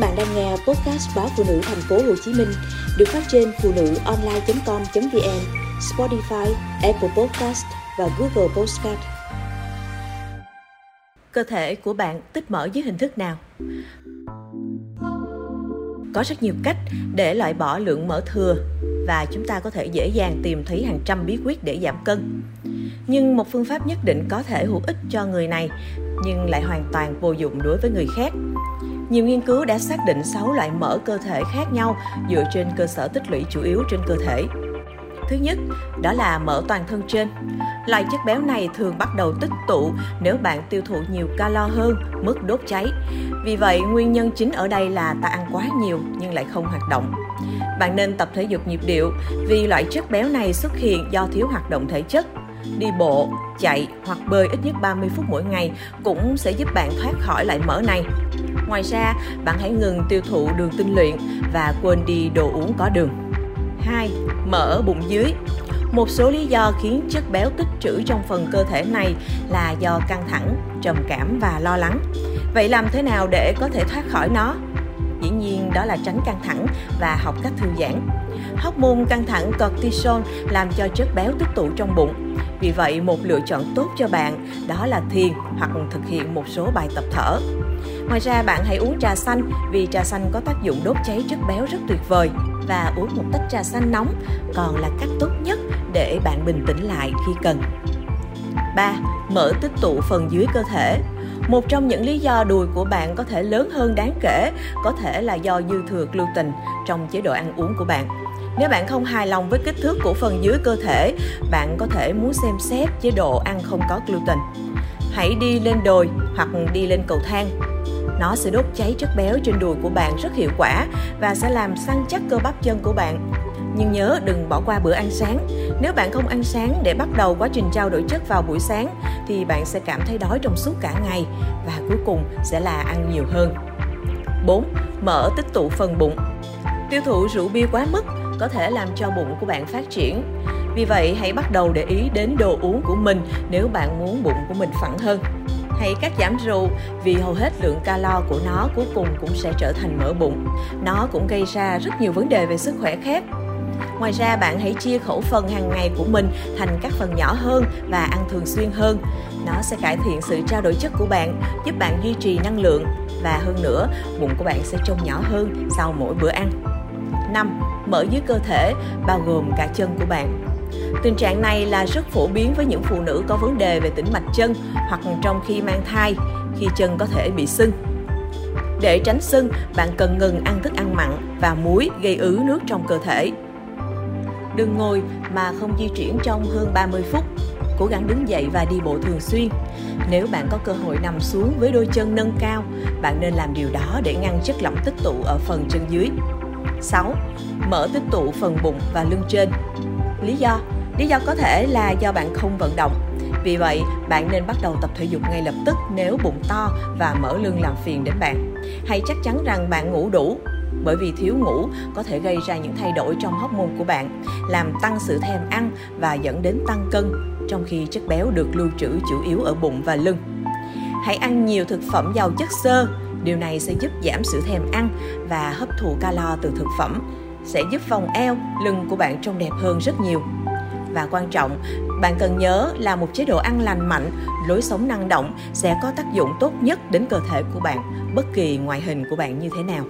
bạn đang nghe podcast báo phụ nữ thành phố Hồ Chí Minh được phát trên phụ nữ online.com.vn, Spotify, Apple Podcast và Google Podcast. Cơ thể của bạn tích mỡ dưới hình thức nào? Có rất nhiều cách để loại bỏ lượng mỡ thừa và chúng ta có thể dễ dàng tìm thấy hàng trăm bí quyết để giảm cân. Nhưng một phương pháp nhất định có thể hữu ích cho người này nhưng lại hoàn toàn vô dụng đối với người khác. Nhiều nghiên cứu đã xác định 6 loại mỡ cơ thể khác nhau dựa trên cơ sở tích lũy chủ yếu trên cơ thể. Thứ nhất, đó là mỡ toàn thân trên. Loại chất béo này thường bắt đầu tích tụ nếu bạn tiêu thụ nhiều calo hơn mức đốt cháy. Vì vậy, nguyên nhân chính ở đây là ta ăn quá nhiều nhưng lại không hoạt động. Bạn nên tập thể dục nhịp điệu vì loại chất béo này xuất hiện do thiếu hoạt động thể chất đi bộ, chạy hoặc bơi ít nhất 30 phút mỗi ngày cũng sẽ giúp bạn thoát khỏi loại mỡ này. Ngoài ra, bạn hãy ngừng tiêu thụ đường tinh luyện và quên đi đồ uống có đường. 2. Mỡ bụng dưới một số lý do khiến chất béo tích trữ trong phần cơ thể này là do căng thẳng, trầm cảm và lo lắng. Vậy làm thế nào để có thể thoát khỏi nó? Dĩ nhiên đó là tránh căng thẳng và học cách thư giãn. Hóc môn căng thẳng cortisol làm cho chất béo tích tụ trong bụng. Vì vậy, một lựa chọn tốt cho bạn đó là thiền hoặc thực hiện một số bài tập thở. Ngoài ra, bạn hãy uống trà xanh vì trà xanh có tác dụng đốt cháy chất béo rất tuyệt vời và uống một tách trà xanh nóng còn là cách tốt nhất để bạn bình tĩnh lại khi cần. 3. Mỡ tích tụ phần dưới cơ thể. Một trong những lý do đùi của bạn có thể lớn hơn đáng kể có thể là do dư thừa gluten trong chế độ ăn uống của bạn. Nếu bạn không hài lòng với kích thước của phần dưới cơ thể, bạn có thể muốn xem xét chế độ ăn không có gluten. Hãy đi lên đồi hoặc đi lên cầu thang. Nó sẽ đốt cháy chất béo trên đùi của bạn rất hiệu quả và sẽ làm săn chắc cơ bắp chân của bạn. Nhưng nhớ đừng bỏ qua bữa ăn sáng. Nếu bạn không ăn sáng để bắt đầu quá trình trao đổi chất vào buổi sáng thì bạn sẽ cảm thấy đói trong suốt cả ngày và cuối cùng sẽ là ăn nhiều hơn. 4. Mỡ tích tụ phần bụng. Tiêu thụ rượu bia quá mức có thể làm cho bụng của bạn phát triển. Vì vậy, hãy bắt đầu để ý đến đồ uống của mình nếu bạn muốn bụng của mình phẳng hơn. Hãy cắt giảm rượu vì hầu hết lượng calo của nó cuối cùng cũng sẽ trở thành mỡ bụng. Nó cũng gây ra rất nhiều vấn đề về sức khỏe khác. Ngoài ra bạn hãy chia khẩu phần hàng ngày của mình thành các phần nhỏ hơn và ăn thường xuyên hơn. Nó sẽ cải thiện sự trao đổi chất của bạn, giúp bạn duy trì năng lượng và hơn nữa, bụng của bạn sẽ trông nhỏ hơn sau mỗi bữa ăn. 5. Mỡ dưới cơ thể bao gồm cả chân của bạn. Tình trạng này là rất phổ biến với những phụ nữ có vấn đề về tĩnh mạch chân hoặc trong khi mang thai, khi chân có thể bị sưng. Để tránh sưng, bạn cần ngừng ăn thức ăn mặn và muối gây ứ nước trong cơ thể. Đừng ngồi mà không di chuyển trong hơn 30 phút. Cố gắng đứng dậy và đi bộ thường xuyên. Nếu bạn có cơ hội nằm xuống với đôi chân nâng cao, bạn nên làm điều đó để ngăn chất lỏng tích tụ ở phần chân dưới. 6. Mở tích tụ phần bụng và lưng trên. Lý do? Lý do có thể là do bạn không vận động. Vì vậy, bạn nên bắt đầu tập thể dục ngay lập tức nếu bụng to và mỡ lưng làm phiền đến bạn. Hãy chắc chắn rằng bạn ngủ đủ, bởi vì thiếu ngủ có thể gây ra những thay đổi trong hóc môn của bạn, làm tăng sự thèm ăn và dẫn đến tăng cân, trong khi chất béo được lưu trữ chủ yếu ở bụng và lưng. Hãy ăn nhiều thực phẩm giàu chất xơ, điều này sẽ giúp giảm sự thèm ăn và hấp thụ calo từ thực phẩm, sẽ giúp vòng eo, lưng của bạn trông đẹp hơn rất nhiều. Và quan trọng, bạn cần nhớ là một chế độ ăn lành mạnh, lối sống năng động sẽ có tác dụng tốt nhất đến cơ thể của bạn, bất kỳ ngoại hình của bạn như thế nào.